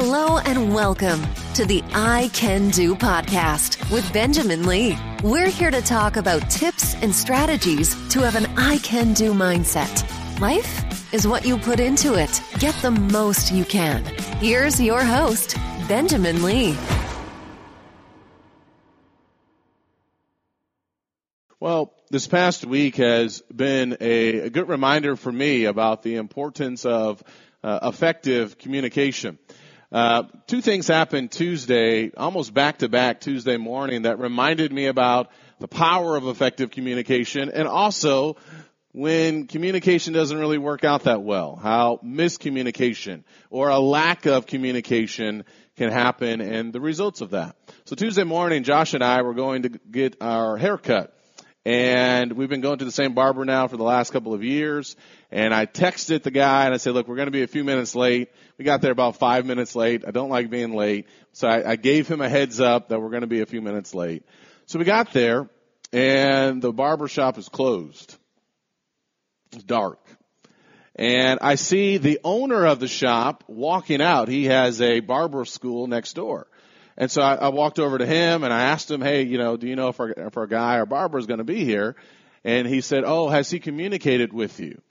Hello and welcome to the I Can Do podcast with Benjamin Lee. We're here to talk about tips and strategies to have an I Can Do mindset. Life is what you put into it. Get the most you can. Here's your host, Benjamin Lee. Well, this past week has been a, good reminder for me about the importance of uh, effective communication. Uh, two things happened Tuesday, almost back to back Tuesday morning that reminded me about the power of effective communication and also when communication doesn't really work out that well, how miscommunication or a lack of communication can happen and the results of that. So Tuesday morning, Josh and I were going to get our haircut. And we've been going to the same barber now for the last couple of years. And I texted the guy and I said, look, we're going to be a few minutes late. We got there about five minutes late. I don't like being late. So I, I gave him a heads up that we're going to be a few minutes late. So we got there and the barber shop is closed. It's dark. And I see the owner of the shop walking out. He has a barber school next door. And so I, I walked over to him and I asked him, hey, you know, do you know if our, if our guy or barber is going to be here? And he said, oh, has he communicated with you?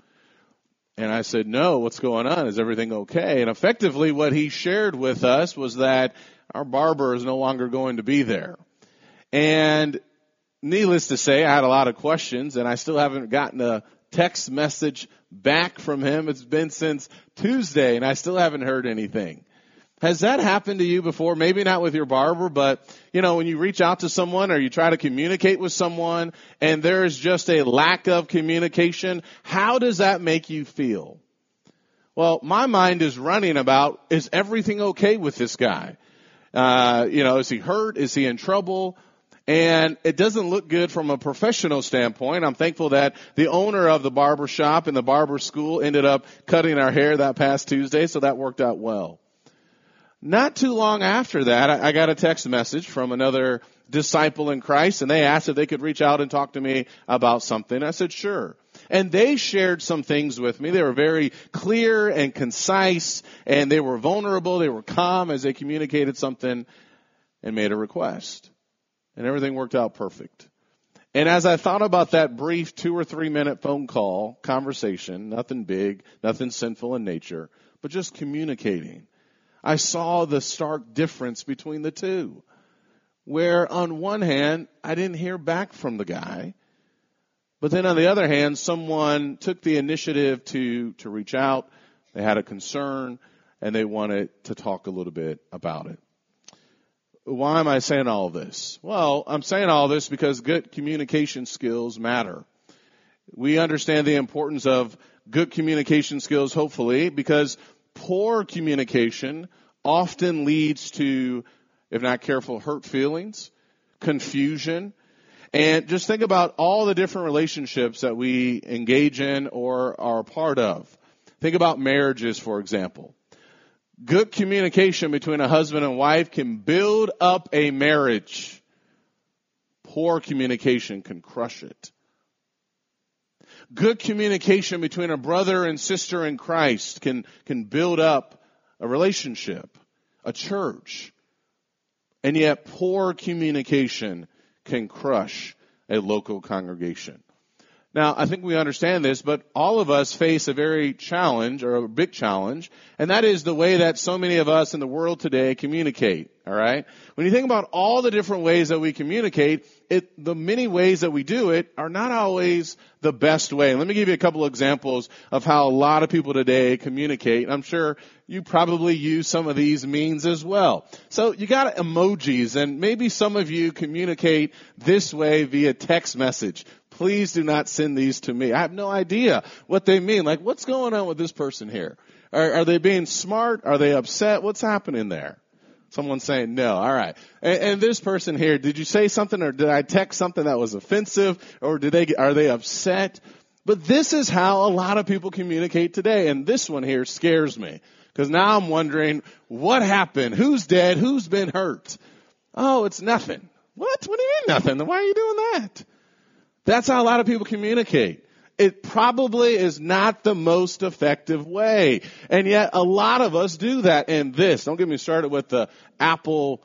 And I said, no, what's going on? Is everything okay? And effectively what he shared with us was that our barber is no longer going to be there. And needless to say, I had a lot of questions and I still haven't gotten a text message back from him. It's been since Tuesday and I still haven't heard anything. Has that happened to you before? Maybe not with your barber, but you know, when you reach out to someone or you try to communicate with someone and there is just a lack of communication, how does that make you feel? Well, my mind is running about, is everything okay with this guy? Uh, you know, is he hurt? Is he in trouble? And it doesn't look good from a professional standpoint. I'm thankful that the owner of the barber shop and the barber school ended up cutting our hair that past Tuesday, so that worked out well. Not too long after that, I got a text message from another disciple in Christ, and they asked if they could reach out and talk to me about something. I said, sure. And they shared some things with me. They were very clear and concise, and they were vulnerable. They were calm as they communicated something and made a request and everything worked out perfect. And as I thought about that brief two or three minute phone call conversation, nothing big, nothing sinful in nature, but just communicating, I saw the stark difference between the two. Where on one hand, I didn't hear back from the guy, but then on the other hand, someone took the initiative to, to reach out, they had a concern, and they wanted to talk a little bit about it. Why am I saying all this? Well, I'm saying all this because good communication skills matter. We understand the importance of good communication skills, hopefully, because poor communication often leads to, if not careful, hurt feelings, confusion, and just think about all the different relationships that we engage in or are a part of. Think about marriages, for example. Good communication between a husband and wife can build up a marriage. Poor communication can crush it. Good communication between a brother and sister in Christ can, can build up a relationship, a church. And yet poor communication can crush a local congregation. Now, I think we understand this, but all of us face a very challenge or a big challenge, and that is the way that so many of us in the world today communicate. All right? When you think about all the different ways that we communicate, it, the many ways that we do it are not always the best way. Let me give you a couple of examples of how a lot of people today communicate. I'm sure you probably use some of these means as well. So you got emojis and maybe some of you communicate this way via text message. Please do not send these to me. I have no idea what they mean. Like, what's going on with this person here? Are, are they being smart? Are they upset? What's happening there? Someone saying no. All right. And, and, this person here, did you say something or did I text something that was offensive or did they, are they upset? But this is how a lot of people communicate today. And this one here scares me because now I'm wondering what happened? Who's dead? Who's been hurt? Oh, it's nothing. What? What do you mean nothing? Then why are you doing that? That's how a lot of people communicate it probably is not the most effective way. And yet a lot of us do that in this. Don't get me started with the Apple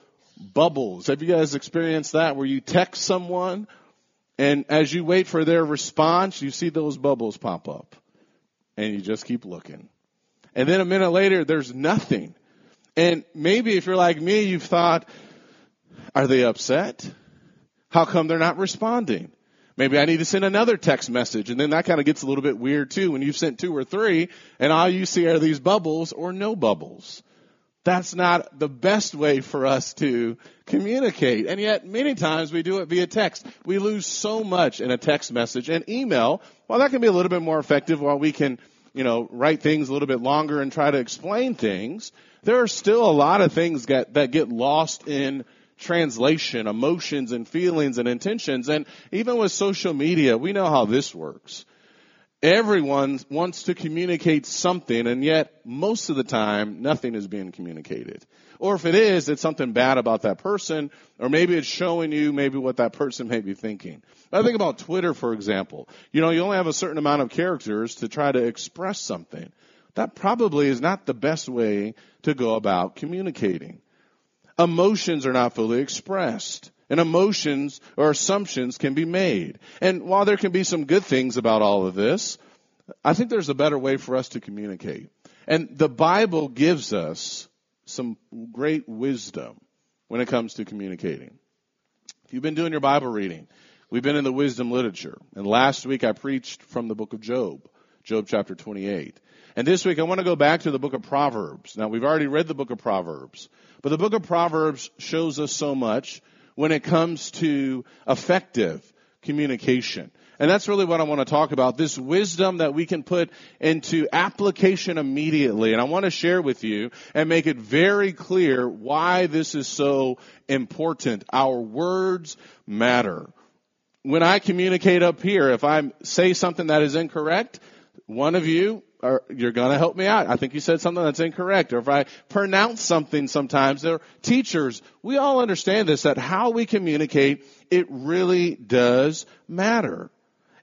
bubbles. Have you guys experienced that where you text someone and as you wait for their response, you see those bubbles pop up and you just keep looking. And then a minute later, there's nothing. And maybe if you're like me, you've thought, are they upset? How come they're not responding? Maybe I need to send another text message and then that kind of gets a little bit weird too when you've sent two or three and all you see are these bubbles or no bubbles. That's not the best way for us to communicate. And yet many times we do it via text. We lose so much in a text message and email. While that can be a little bit more effective while we can, you know, write things a little bit longer and try to explain things, there are still a lot of things that, that get lost in translation, emotions and feelings and intentions. And even with social media, we know how this works. Everyone wants to communicate something and yet most of the time nothing is being communicated. Or if it is, it's something bad about that person or maybe it's showing you maybe what that person may be thinking. I think about Twitter, for example. You know, you only have a certain amount of characters to try to express something. That probably is not the best way to go about communicating emotions are not fully expressed. And emotions or assumptions can be made. And while there can be some good things about all of this, I think there's a better way for us to communicate. And the Bible gives us some great wisdom when it comes to communicating. If you've been doing your Bible reading, we've been in the wisdom literature. And last week I preached from the book of Job, Job chapter 28. And this week I want to go back to the book of Proverbs. Now we've already read the book of Proverbs, but the book of Proverbs shows us so much when it comes to effective communication. And that's really what I want to talk about. This wisdom that we can put into application immediately. And I want to share with you and make it very clear why this is so important. Our words matter. When I communicate up here, if I say something that is incorrect, one of you or you're to help me out. I think you said something that's incorrect. Or if I pronounce something sometimes, they're teachers. We all understand this, that how we communicate, it really does matter.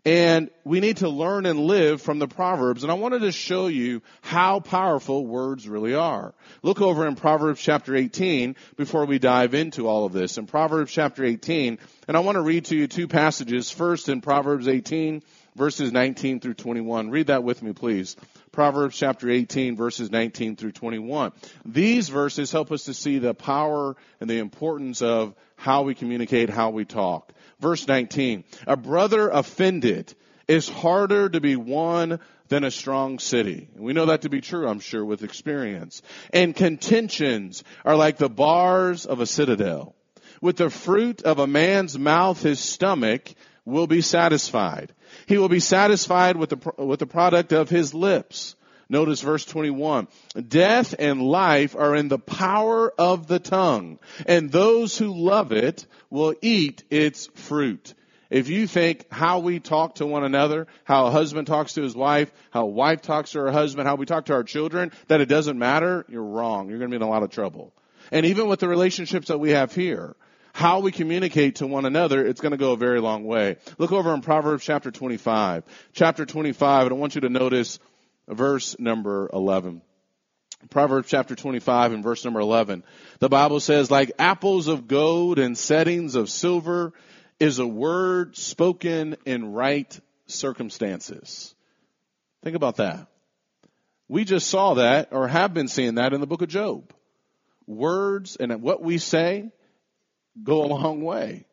And we need to learn and live from the Proverbs. And I wanted to show you how powerful words really are. Look over in Proverbs chapter 18 before we dive into all of this. In Proverbs chapter 18, and I want to read to you two passages. First in Proverbs 18, verses 19 through 21. Read that with me, please. Proverbs chapter 18 verses 19 through 21. These verses help us to see the power and the importance of how we communicate, how we talk. Verse 19. A brother offended is harder to be won than a strong city. We know that to be true, I'm sure, with experience. And contentions are like the bars of a citadel. With the fruit of a man's mouth, his stomach will be satisfied. He will be satisfied with the, with the product of his lips. Notice verse 21. Death and life are in the power of the tongue, and those who love it will eat its fruit. If you think how we talk to one another, how a husband talks to his wife, how a wife talks to her husband, how we talk to our children, that it doesn't matter, you're wrong. You're going to be in a lot of trouble. And even with the relationships that we have here, how we communicate to one another, it's going to go a very long way. Look over in Proverbs chapter 25. Chapter 25, and I want you to notice verse number 11. Proverbs chapter 25 and verse number 11. The Bible says, like apples of gold and settings of silver is a word spoken in right circumstances. Think about that. We just saw that or have been seeing that in the book of Job. Words and what we say go a long way.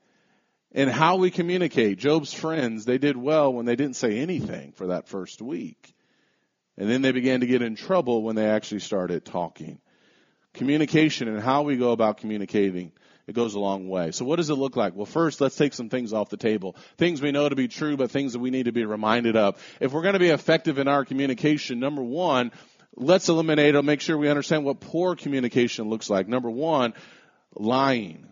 And how we communicate. Job's friends, they did well when they didn't say anything for that first week. And then they began to get in trouble when they actually started talking. Communication and how we go about communicating, it goes a long way. So what does it look like? Well, first, let's take some things off the table. Things we know to be true, but things that we need to be reminded of. If we're going to be effective in our communication, number one, let's eliminate or make sure we understand what poor communication looks like. Number one, lying.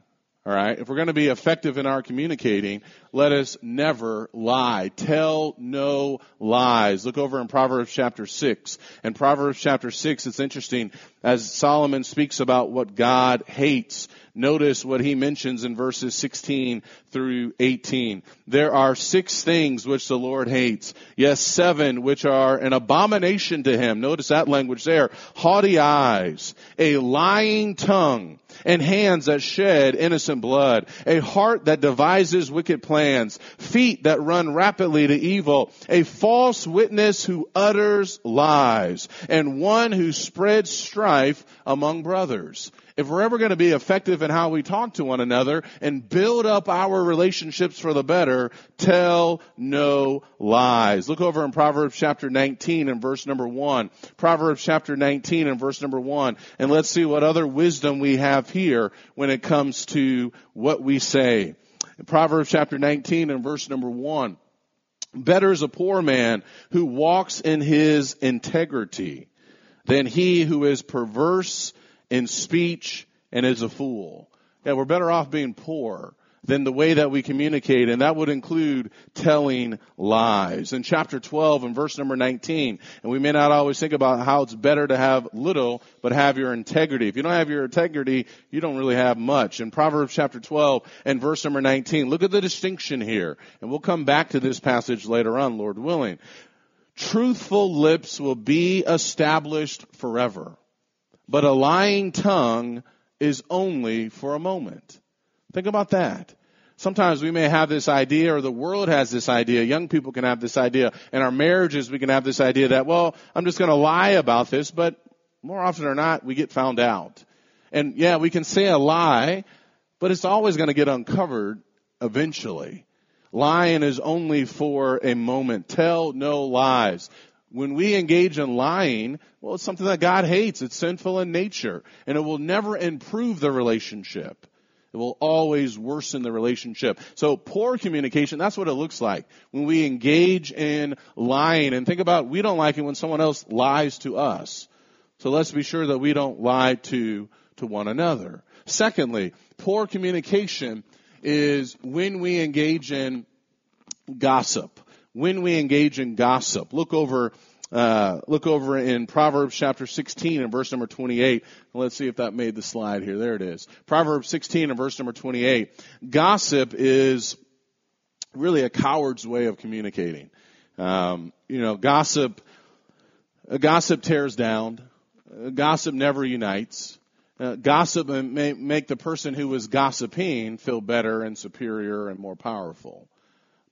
All right. If we're going to be effective in our communicating, let us never lie. Tell no lies. Look over in Proverbs chapter 6. In Proverbs chapter 6, it's interesting as Solomon speaks about what God hates. Notice what he mentions in verses 16 through 18. There are six things which the Lord hates. Yes, seven which are an abomination to him. Notice that language there. Haughty eyes, a lying tongue, and hands that shed innocent blood, a heart that devises wicked plans, feet that run rapidly to evil, a false witness who utters lies, and one who spreads strife among brothers if we're ever going to be effective in how we talk to one another and build up our relationships for the better, tell no lies. Look over in Proverbs chapter 19 and verse number 1. Proverbs chapter 19 and verse number 1. And let's see what other wisdom we have here when it comes to what we say. Proverbs chapter 19 and verse number 1. Better is a poor man who walks in his integrity than he who is perverse in speech and is a fool. Yeah, we're better off being poor than the way that we communicate, and that would include telling lies. In chapter 12 and verse number 19, and we may not always think about how it's better to have little, but have your integrity. If you don't have your integrity, you don't really have much. In Proverbs chapter 12 and verse number 19, look at the distinction here, and we'll come back to this passage later on, Lord willing. Truthful lips will be established forever but a lying tongue is only for a moment. Think about that. Sometimes we may have this idea, or the world has this idea, young people can have this idea, in our marriages we can have this idea that, well, I'm just gonna lie about this, but more often than not, we get found out. And yeah, we can say a lie, but it's always gonna get uncovered eventually. Lying is only for a moment. Tell no lies when we engage in lying, well, it's something that God hates. It's sinful in nature. And it will never improve the relationship. It will always worsen the relationship. So poor communication, that's what it looks like. When we engage in lying and think about, we don't like it when someone else lies to us. So let's be sure that we don't lie to, to one another. Secondly, poor communication is when we engage in gossip when we engage in gossip. Look over, uh, look over in Proverbs chapter 16 and verse number 28. Let's see if that made the slide here. There it is. Proverbs 16 and verse number 28. Gossip is really a coward's way of communicating. Um, you know, gossip, gossip tears down. gossip never unites. Uh, gossip may make the person who was gossiping feel better and superior and more powerful,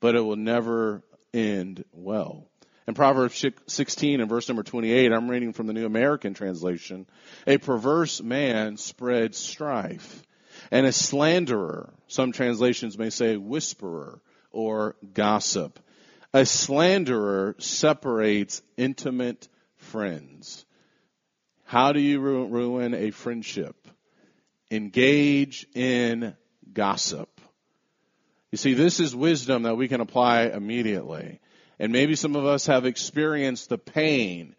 but it will never end well. In Proverbs 16 and verse number 28, I'm reading from the New American Translation. A perverse man spreads strife, and a slanderer, some translations may say whisperer or gossip. A slanderer separates intimate friends. How do you ruin a friendship? Engage in gossip. You see, this is wisdom that we can apply immediately. And maybe some of us have experienced the pain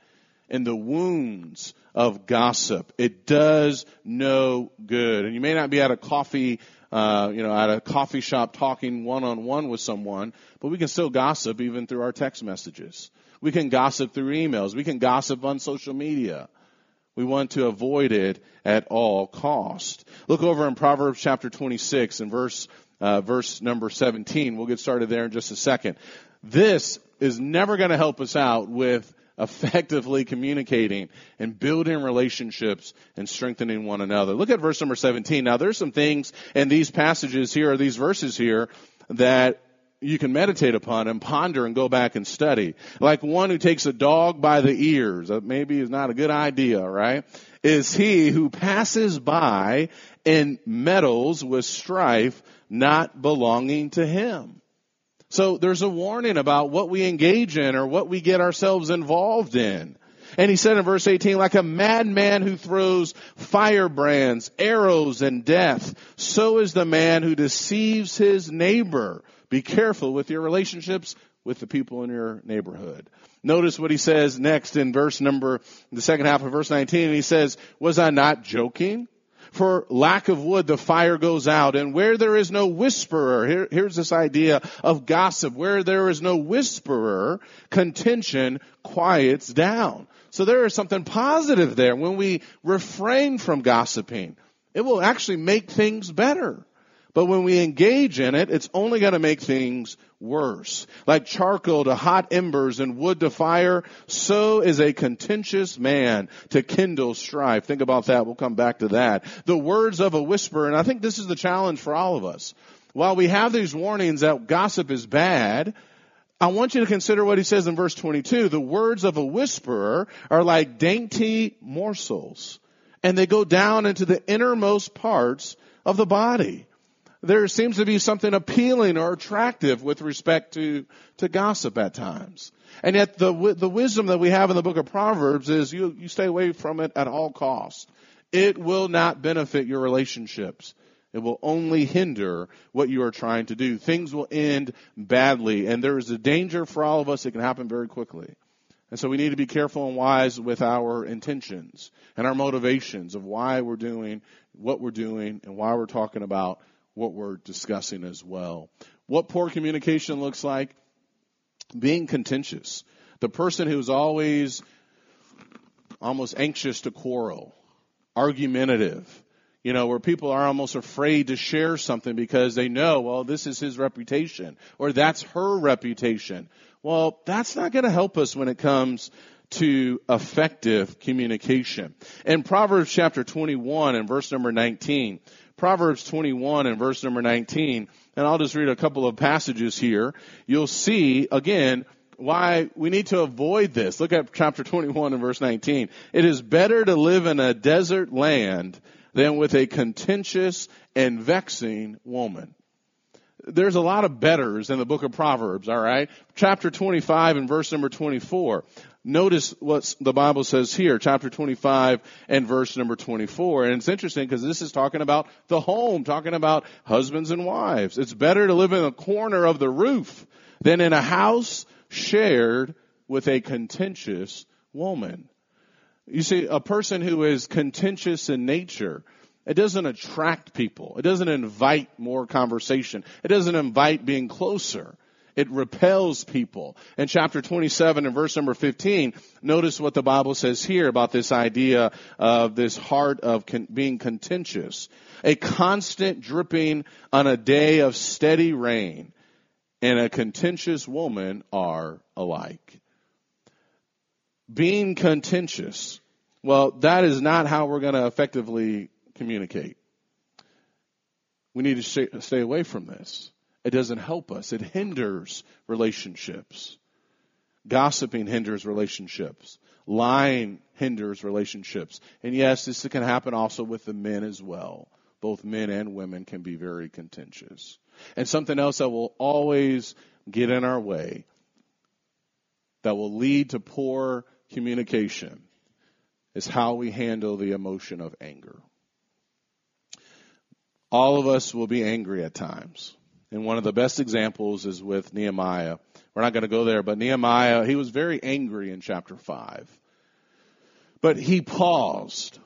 and the wounds of gossip. It does no good. And you may not be at a coffee, uh, you know, at a coffee shop talking one on one with someone, but we can still gossip even through our text messages. We can gossip through emails. We can gossip on social media. We want to avoid it at all cost. Look over in Proverbs chapter 26 and verse uh, verse number 17. We'll get started there in just a second. This is never going to help us out with effectively communicating and building relationships and strengthening one another. Look at verse number 17. Now there's some things in these passages here, or these verses here, that you can meditate upon and ponder and go back and study. Like one who takes a dog by the ears, that maybe is not a good idea, right? Is he who passes by and meddles with strife not belonging to Him. So there's a warning about what we engage in or what we get ourselves involved in. And he said in verse 18, like a madman who throws firebrands, arrows, and death, so is the man who deceives his neighbor. Be careful with your relationships with the people in your neighborhood. Notice what he says next in verse number, the second half of verse 19. He says, was I not joking? For lack of wood, the fire goes out. And where there is no whisperer, here, here's this idea of gossip. Where there is no whisperer, contention quiets down. So there is something positive there. When we refrain from gossiping, it will actually make things better. But when we engage in it, it's only going to make things worse. Like charcoal to hot embers and wood to fire, so is a contentious man to kindle strife. Think about that. We'll come back to that. The words of a whisper, and I think this is the challenge for all of us. While we have these warnings that gossip is bad, I want you to consider what he says in verse 22. The words of a whisperer are like dainty morsels, and they go down into the innermost parts of the body there seems to be something appealing or attractive with respect to, to gossip at times. And yet the, the wisdom that we have in the book of Proverbs is you, you stay away from it at all costs. It will not benefit your relationships. It will only hinder what you are trying to do. Things will end badly, and there is a danger for all of us. It can happen very quickly. And so we need to be careful and wise with our intentions and our motivations of why we're doing what we're doing and why we're talking about what we're discussing as well. What poor communication looks like? Being contentious. The person who's always almost anxious to quarrel, argumentative, you know, where people are almost afraid to share something because they know, well, this is his reputation or that's her reputation. Well, that's not going to help us when it comes to effective communication. In Proverbs chapter 21 and verse number 19, Proverbs 21 and verse number 19, and I'll just read a couple of passages here. You'll see, again, why we need to avoid this. Look at chapter 21 and verse 19. It is better to live in a desert land than with a contentious and vexing woman. There's a lot of betters in the book of Proverbs, alright? Chapter 25 and verse number 24. Notice what the Bible says here, chapter 25 and verse number 24. And it's interesting because this is talking about the home, talking about husbands and wives. It's better to live in a corner of the roof than in a house shared with a contentious woman. You see, a person who is contentious in nature, it doesn't attract people. It doesn't invite more conversation. It doesn't invite being closer. It repels people. In chapter 27 and verse number 15, notice what the Bible says here about this idea of this heart of con- being contentious. A constant dripping on a day of steady rain and a contentious woman are alike. Being contentious, well, that is not how we're going to effectively communicate. We need to stay away from this. It doesn't help us. It hinders relationships. Gossiping hinders relationships. Lying hinders relationships. And yes, this can happen also with the men as well. Both men and women can be very contentious. And something else that will always get in our way, that will lead to poor communication, is how we handle the emotion of anger. All of us will be angry at times. And one of the best examples is with Nehemiah. We're not going to go there, but Nehemiah, he was very angry in chapter 5. But he paused,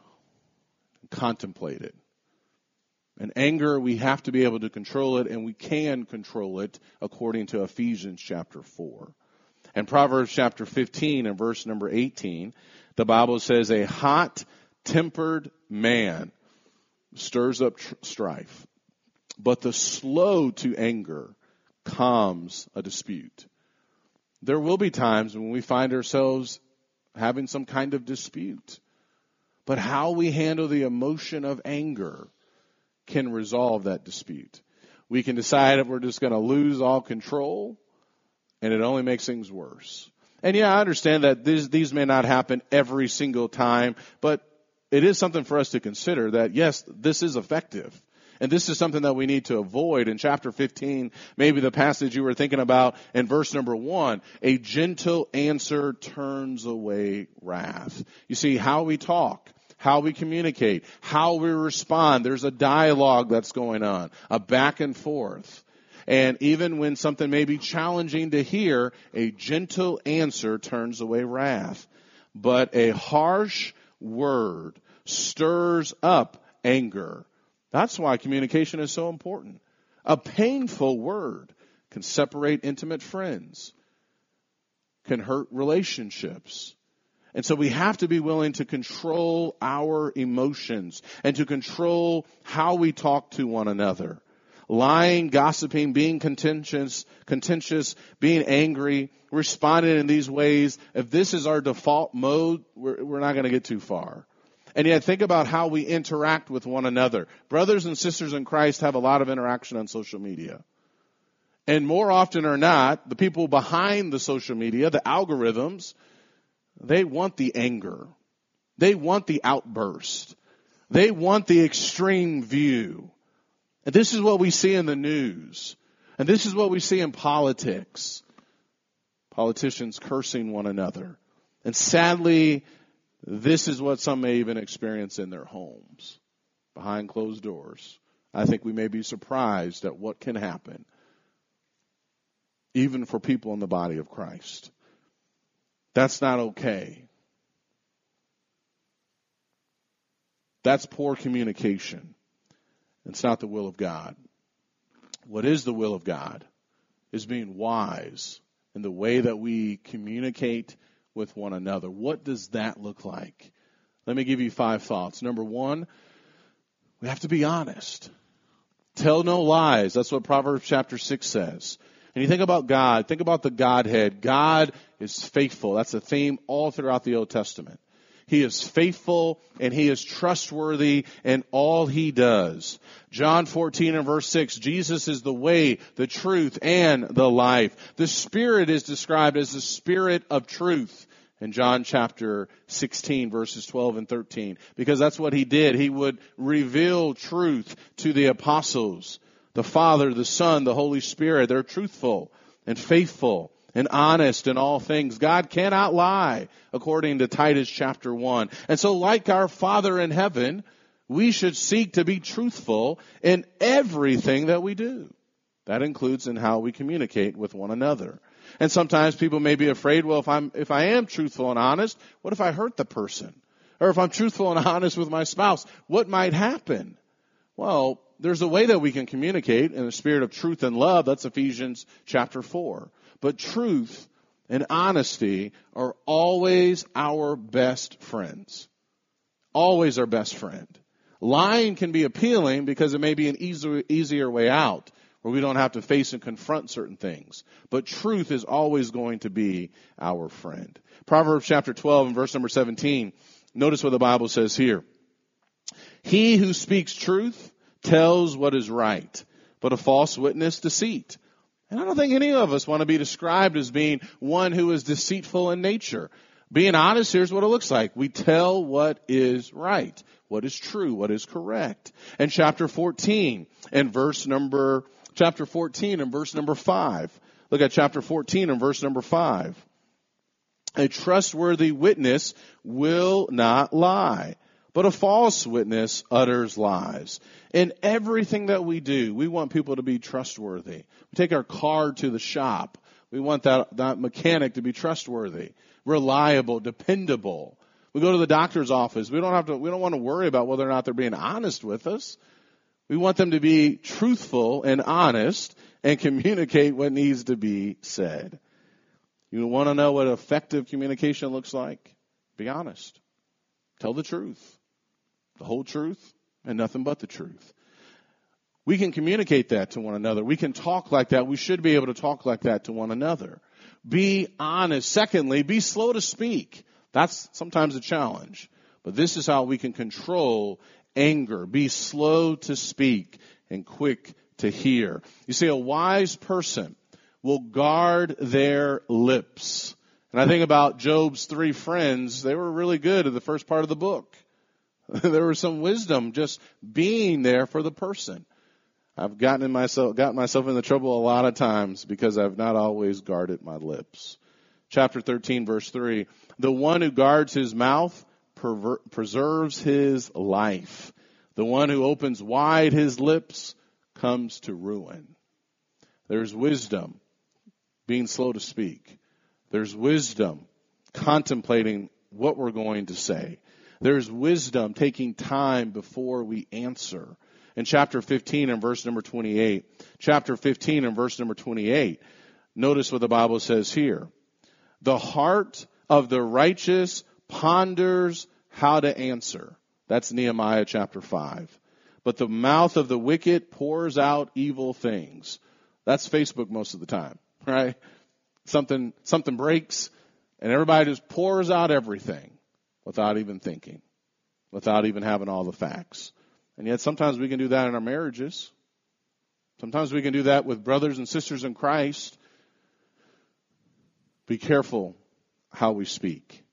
and contemplated. And anger, we have to be able to control it, and we can control it according to Ephesians chapter 4. And Proverbs chapter 15 and verse number 18, the Bible says, A hot tempered man stirs up tr- strife, but the slow to anger calms a dispute. There will be times when we find ourselves having some kind of dispute. But how we handle the emotion of anger can resolve that dispute. We can decide if we're just going to lose all control and it only makes things worse. And yeah, I understand that these, these may not happen every single time, but it is something for us to consider that yes, this is effective. And this is something that we need to avoid. In chapter 15, maybe the passage you were thinking about in verse number one, a gentle answer turns away wrath. You see, how we talk, how we communicate, how we respond, there's a dialogue that's going on, a back and forth. And even when something may be challenging to hear, a gentle answer turns away wrath. But a harsh word stirs up anger. That's why communication is so important. A painful word can separate intimate friends, can hurt relationships. And so we have to be willing to control our emotions and to control how we talk to one another. Lying, gossiping, being contentious, contentious, being angry, responding in these ways. If this is our default mode, we're, we're not going to get too far. And yet think about how we interact with one another. Brothers and sisters in Christ have a lot of interaction on social media. And more often or not, the people behind the social media, the algorithms, they want the anger. They want the outburst. They want the extreme view. And this is what we see in the news. And this is what we see in politics. Politicians cursing one another. And sadly, this is what some may even experience in their homes, behind closed doors. I think we may be surprised at what can happen even for people in the body of Christ. That's not okay. That's poor communication. It's not the will of God. What is the will of God is being wise in the way that we communicate with one another. What does that look like? Let me give you five thoughts. Number one, we have to be honest. Tell no lies. That's what Proverbs chapter 6 says. And you think about God, think about the Godhead. God is faithful. That's a theme all throughout the Old Testament. He is faithful and he is trustworthy in all he does. John 14 and verse 6, Jesus is the way, the truth, and the life. The Spirit is described as the Spirit of truth in John chapter 16 verses 12 and 13 because that's what he did. He would reveal truth to the apostles the Father, the Son, the Holy Spirit. They're truthful and faithful and honest in all things. God cannot lie, according to Titus chapter 1. And so, like our Father in heaven, we should seek to be truthful in everything that we do. That includes in how we communicate with one another. And sometimes people may be afraid, well, if I'm, if I am truthful and honest, what if I hurt the person? Or if I'm truthful and honest with my spouse, what might happen? Well, there's a way that we can communicate in a spirit of truth and love. That's Ephesians chapter 4. But truth and honesty are always our best friends. Always our best friend. Lying can be appealing because it may be an easier, easier way out where we don't have to face and confront certain things. But truth is always going to be our friend. Proverbs chapter 12 and verse number 17. Notice what the Bible says here. He who speaks truth tells what is right, but a false witness deceit. And I don't think any of us want to be described as being one who is deceitful in nature. Being honest, here's what it looks like. We tell what is right, what is true, what is correct. And chapter 14 and verse number, chapter 14 and verse number 5. Look at chapter 14 and verse number 5. A trustworthy witness will not lie, but a false witness utters lies. In everything that we do, we want people to be trustworthy. We take our car to the shop. We want that, that mechanic to be trustworthy, reliable, dependable. We go to the doctor's office. We don't have to, we don't want to worry about whether or not they're being honest with us. We want them to be truthful and honest and communicate what needs to be said. You want to know what effective communication looks like? Be honest. Tell the truth. The whole truth and nothing but the truth. We can communicate that to one another. We can talk like that. We should be able to talk like that to one another. Be honest. Secondly, be slow to speak. That's sometimes a challenge. But this is how we can control anger. Be slow to speak and quick to hear. You see, a wise person will guard their lips. And I think about Job's three friends. They were really good at the first part of the book. there was some wisdom just being there for the person. I've gotten in myself, gotten myself into trouble a lot of times because I've not always guarded my lips. Chapter 13 verse 3. The one who guards his mouth perver- preserves his life. The one who opens wide his lips comes to ruin. There's wisdom, being slow to speak. There's wisdom, contemplating what we're going to say. There's wisdom, taking time before we answer. In chapter 15 and verse number 28, chapter 15 and verse number 28, notice what the Bible says here. The heart of the righteous ponders how to answer. That's Nehemiah chapter 5. But the mouth of the wicked pours out evil things. That's Facebook most of the time, right? Something, something breaks and everybody just pours out everything without even thinking, without even having all the facts. And yet sometimes we can do that in our marriages. Sometimes we can do that with brothers and sisters in Christ. Be careful how we speak.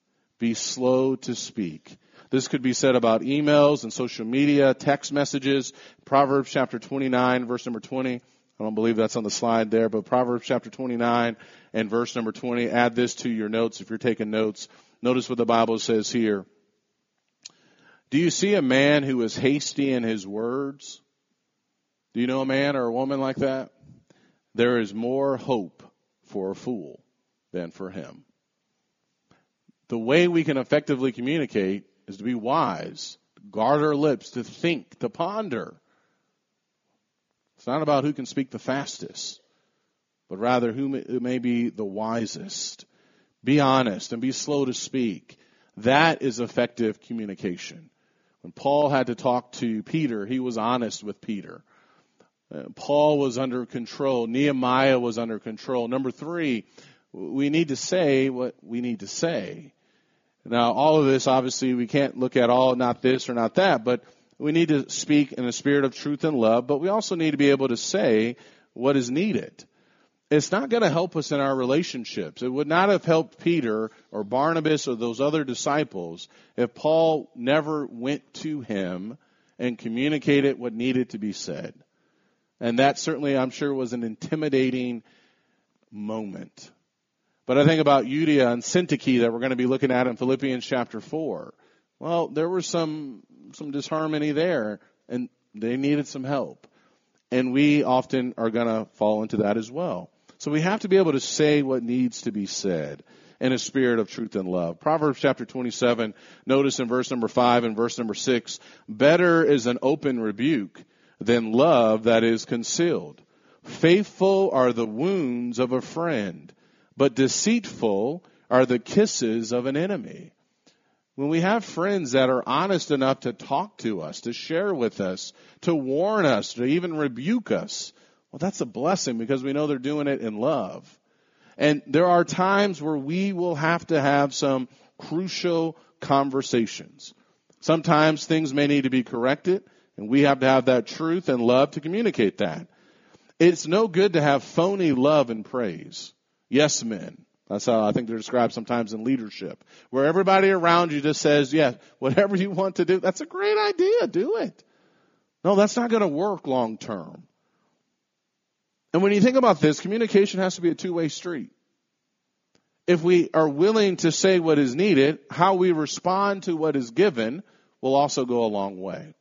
Be slow to speak. This could be said about emails and social media, text messages. Proverbs chapter 29, verse number 20. I don't believe that's on the slide there, but Proverbs chapter 29 and verse number 20. Add this to your notes if you're taking notes. Notice what the Bible says here. Do you see a man who is hasty in his words? Do you know a man or a woman like that? There is more hope for a fool than for him. The way we can effectively communicate is to be wise, guard our lips, to think, to ponder. It's not about who can speak the fastest, but rather who may, who may be the wisest. Be honest and be slow to speak. That is effective communication. When Paul had to talk to Peter, he was honest with Peter. Uh, Paul was under control. Nehemiah was under control. Number three, we need to say what we need to say. Now, all of this, obviously, we can't look at all, not this or not that, but we need to speak in a spirit of truth and love, but we also need to be able to say what is needed. It's not going to help us in our relationships. It would not have helped Peter or Barnabas or those other disciples if Paul never went to him and communicated what needed to be said. And that certainly, I'm sure, was an intimidating moment. But I think about Euodia and Syntyche that we're going to be looking at in Philippians chapter 4. Well, there was some, some disharmony there and they needed some help. And we often are going to fall into that as well. So we have to be able to say what needs to be said in a spirit of truth and love. Proverbs chapter 27, notice in verse number 5 and verse number 6, better is an open rebuke than love that is concealed. Faithful are the wounds of a friend but deceitful are the kisses of an enemy. When we have friends that are honest enough to talk to us, to share with us, to warn us, to even rebuke us, well, that's a blessing because we know they're doing it in love. And there are times where we will have to have some crucial conversations. Sometimes things may need to be corrected, and we have to have that truth and love to communicate that. It's no good to have phony love and praise yes men. That's how I think they're described sometimes in leadership, where everybody around you just says, yeah, whatever you want to do, that's a great idea, do it. No, that's not going to work long term. And when you think about this, communication has to be a two-way street. If we are willing to say what is needed, how we respond to what is given will also go a long way.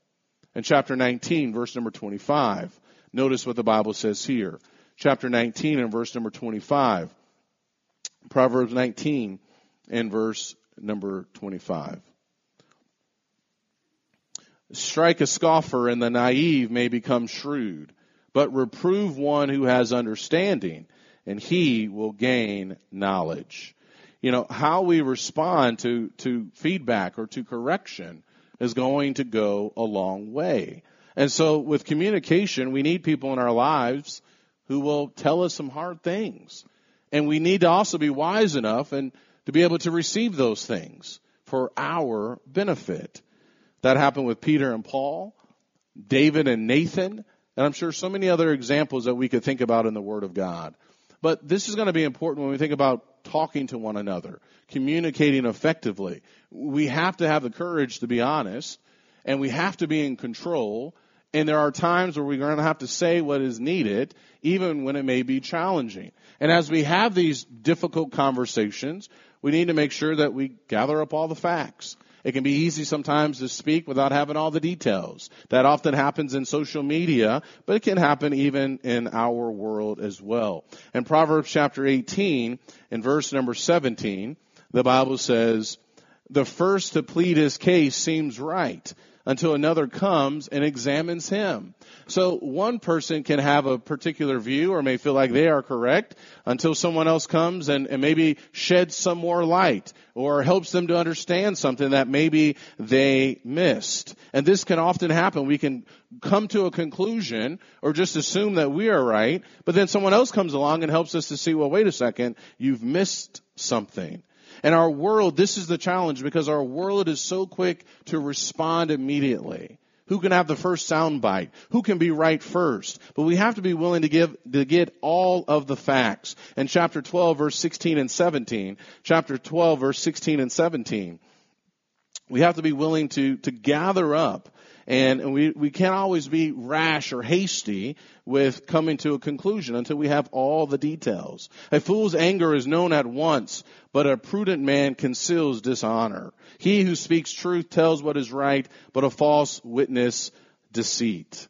In chapter 19, verse number 25, notice what the Bible says here. Chapter 19 and verse number 25. Proverbs 19 and verse number 25. Strike a scoffer and the naive may become shrewd, but reprove one who has understanding and he will gain knowledge. You know, how we respond to, to feedback or to correction is going to go a long way. And so with communication, we need people in our lives who will tell us some hard things and we need to also be wise enough and to be able to receive those things for our benefit. That happened with Peter and Paul, David and Nathan, and I'm sure so many other examples that we could think about in the Word of God. But this is going to be important when we think about talking to one another, communicating effectively. We have to have the courage to be honest, and we have to be in control. And there are times where we're going to have to say what is needed, even when it may be challenging. And as we have these difficult conversations, we need to make sure that we gather up all the facts It can be easy sometimes to speak without having all the details. That often happens in social media, but it can happen even in our world as well. In Proverbs chapter 18, in verse number 17, the Bible says, the first to plead his case seems right until another comes and examines him. So one person can have a particular view or may feel like they are correct until someone else comes and, and maybe sheds some more light or helps them to understand something that maybe they missed. And this can often happen. We can come to a conclusion or just assume that we are right, but then someone else comes along and helps us to see, well, wait a second, you've missed something. And our world, this is the challenge because our world is so quick to respond immediately. Who can have the first sound bite? Who can be right first? But we have to be willing to give, to get all of the facts. In chapter 12 verse 16 and 17, chapter 12 verse 16 and 17, we have to be willing to, to gather up and we, we can't always be rash or hasty with coming to a conclusion until we have all the details. A fool's anger is known at once, but a prudent man conceals dishonor. He who speaks truth tells what is right, but a false witness deceit.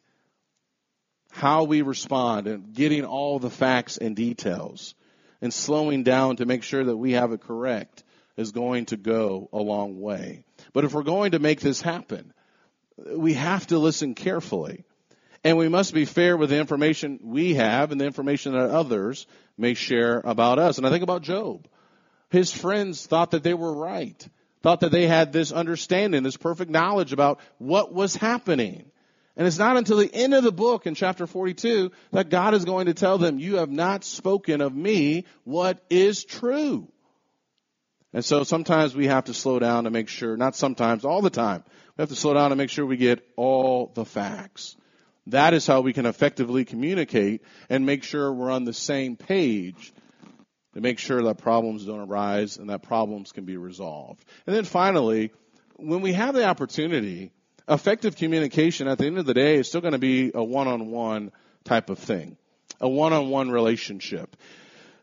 How we respond and getting all the facts and details and slowing down to make sure that we have it correct is going to go a long way. But if we're going to make this happen, we have to listen carefully. And we must be fair with the information we have and the information that others may share about us. And I think about Job. His friends thought that they were right, thought that they had this understanding, this perfect knowledge about what was happening. And it's not until the end of the book in chapter 42 that God is going to tell them, you have not spoken of me what is true. And so sometimes we have to slow down to make sure, not sometimes, all the time, we have to slow down and make sure we get all the facts. That is how we can effectively communicate and make sure we're on the same page to make sure that problems don't arise and that problems can be resolved. And then finally, when we have the opportunity, effective communication at the end of the day is still going to be a one-on-one type of thing, a one-on-one relationship.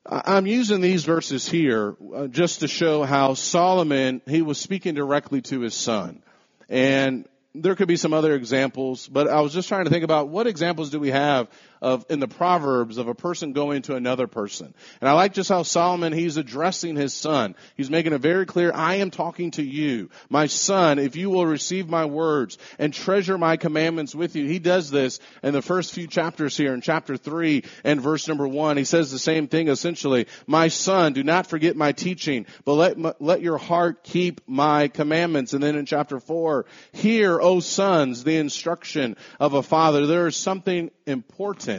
I'm using these verses here uh, just to show how Solomon, he was speaking directly to his son. And there could be some other examples, but I was just trying to think about what examples do we have of in the Proverbs of a person going to another person. And I like just how Solomon, he's addressing his son. He's making it very clear, I am talking to you. My son, if you will receive my words and treasure my commandments with you. He does this in the first few chapters here in chapter three and verse number one. He says the same thing essentially. My son, do not forget my teaching, but let, let your heart keep my commandments. And then in chapter four, hear, O sons, the instruction of a father. There is something important,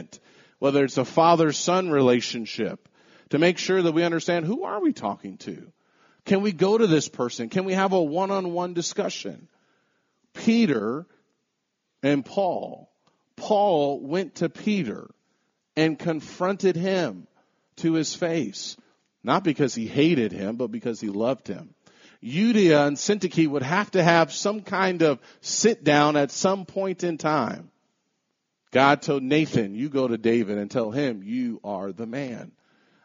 whether it's a father-son relationship, to make sure that we understand who are we talking to? Can we go to this person? Can we have a one-on-one discussion? Peter and Paul. Paul went to Peter and confronted him to his face. Not because he hated him, but because he loved him. Euodia and Syntyche would have to have some kind of sit down at some point in time. God told Nathan, you go to David and tell him you are the man.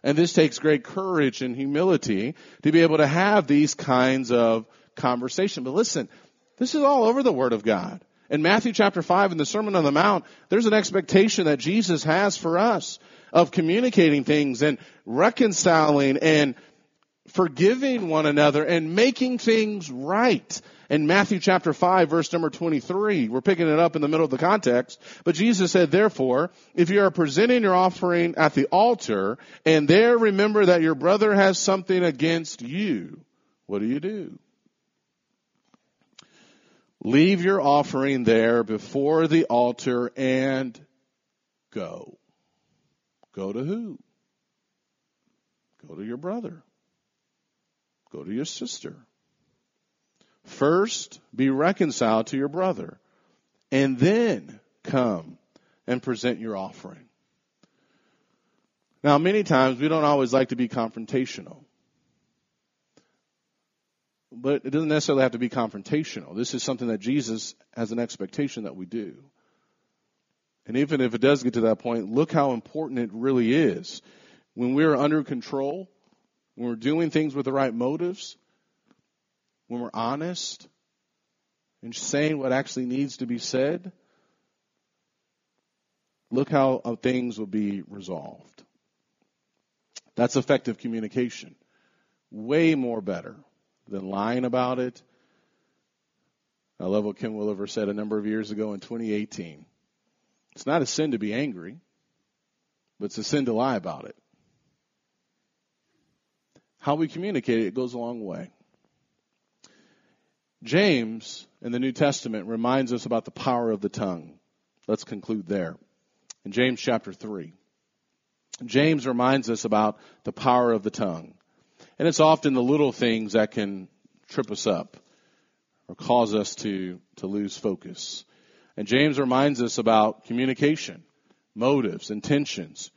And this takes great courage and humility to be able to have these kinds of conversation. But listen, this is all over the Word of God. In Matthew chapter 5 in the Sermon on the Mount, there's an expectation that Jesus has for us of communicating things and reconciling and forgiving one another and making things right. In Matthew chapter 5 verse number 23, we're picking it up in the middle of the context, but Jesus said, therefore, if you are presenting your offering at the altar and there remember that your brother has something against you, what do you do? Leave your offering there before the altar and go. Go to who? Go to your brother. Go to your sister. First, be reconciled to your brother, and then come and present your offering. Now, many times we don't always like to be confrontational. But it doesn't necessarily have to be confrontational. This is something that Jesus has an expectation that we do. And even if it does get to that point, look how important it really is. When we're under control, when we're doing things with the right motives, when we're honest, and saying what actually needs to be said, look how things will be resolved. That's effective communication. Way more better than lying about it. I love what Ken Weliever said a number of years ago in 2018. It's not a sin to be angry, but it's a sin to lie about it. How we communicate it goes a long way. James in the New Testament reminds us about the power of the tongue. Let's conclude there. In James chapter 3, James reminds us about the power of the tongue. And it's often the little things that can trip us up or cause us to, to lose focus. And James reminds us about communication, motives, intentions.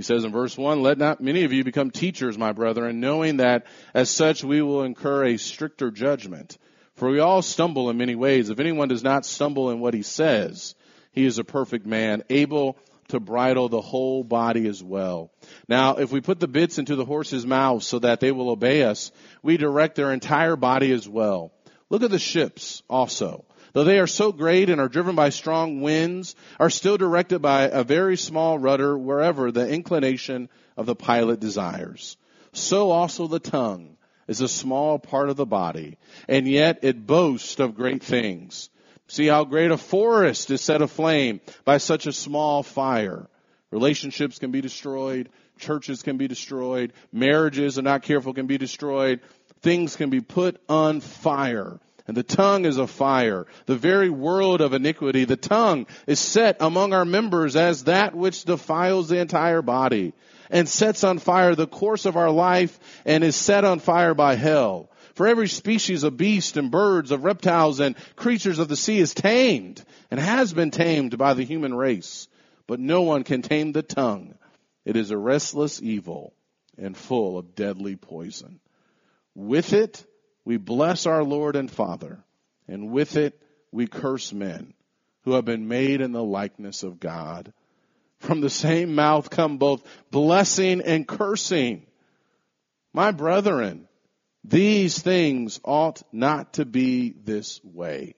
He says in verse 1, Let not many of you become teachers, my brethren, knowing that as such we will incur a stricter judgment. For we all stumble in many ways. If anyone does not stumble in what he says, he is a perfect man, able to bridle the whole body as well. Now, if we put the bits into the horse's mouth so that they will obey us, we direct their entire body as well. Look at the ships also. Though they are so great and are driven by strong winds, are still directed by a very small rudder wherever the inclination of the pilot desires. So also the tongue is a small part of the body, and yet it boasts of great things. See how great a forest is set aflame by such a small fire. Relationships can be destroyed. Churches can be destroyed. Marriages, are not careful, can be destroyed. Things can be put on fire. And the tongue is a fire. The very world of iniquity. The tongue is set among our members as that which defiles the entire body and sets on fire the course of our life and is set on fire by hell. For every species of beast and birds, of reptiles and creatures of the sea is tamed and has been tamed by the human race. But no one can tame the tongue. It is a restless evil and full of deadly poison. With it, we bless our Lord and Father, and with it, we curse men who have been made in the likeness of God. From the same mouth come both blessing and cursing. My brethren, these things ought not to be this way.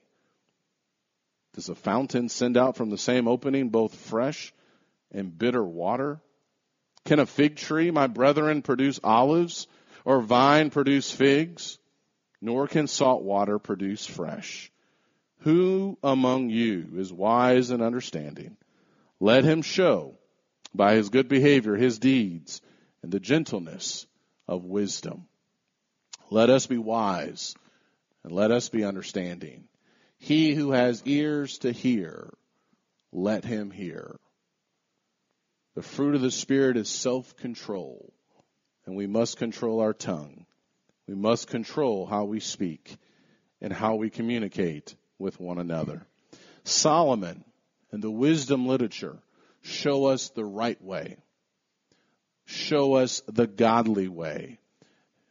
Does a fountain send out from the same opening both fresh and bitter water? Can a fig tree, my brethren, produce olives or vine produce figs? Nor can salt water produce fresh. Who among you is wise and understanding? Let him show by his good behavior his deeds and the gentleness of wisdom. Let us be wise and let us be understanding. He who has ears to hear, let him hear. The fruit of the Spirit is self-control, and we must control our tongue. We must control how we speak and how we communicate with one another. Solomon and the wisdom literature show us the right way. Show us the godly way.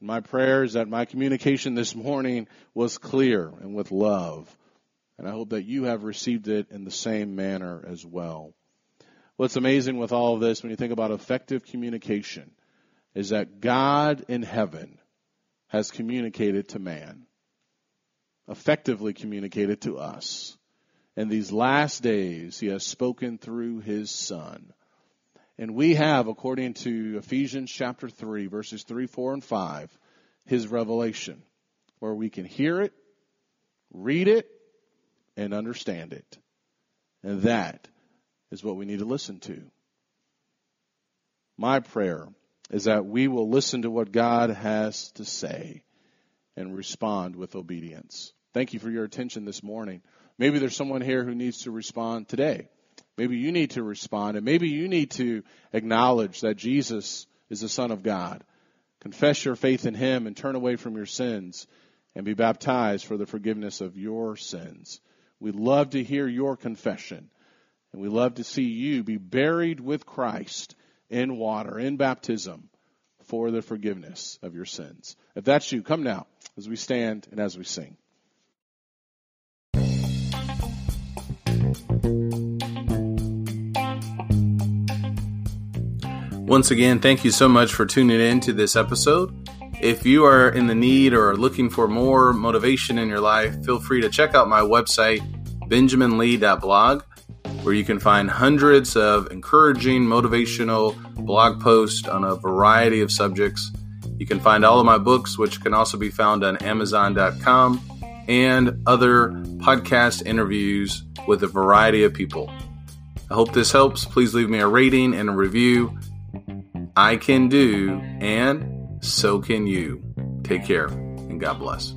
my prayer is that my communication this morning was clear and with love. And I hope that you have received it in the same manner as well. What's amazing with all of this when you think about effective communication is that God in heaven has communicated to man, effectively communicated to us. In these last days, he has spoken through his son. And we have, according to Ephesians chapter 3, verses 3, 4, and 5, his revelation, where we can hear it, read it, and understand it. And that is what we need to listen to. My prayer is that we will listen to what God has to say and respond with obedience. Thank you for your attention this morning. Maybe there's someone here who needs to respond today. Maybe you need to respond and maybe you need to acknowledge that Jesus is the Son of God. Confess your faith in Him and turn away from your sins and be baptized for the forgiveness of your sins. We love to hear your confession and we love to see you be buried with Christ in water, in baptism for the forgiveness of your sins. If that's you, come now as we stand and as we sing. Once again, thank you so much for tuning in to this episode. If you are in the need or looking for more motivation in your life, feel free to check out my website, benjaminlee.blog, where you can find hundreds of encouraging, motivational blog posts on a variety of subjects. You can find all of my books, which can also be found on Amazon.com, and other podcast interviews with a variety of people. I hope this helps. Please leave me a rating and a review. I can do, and so can you. Take care, and God bless.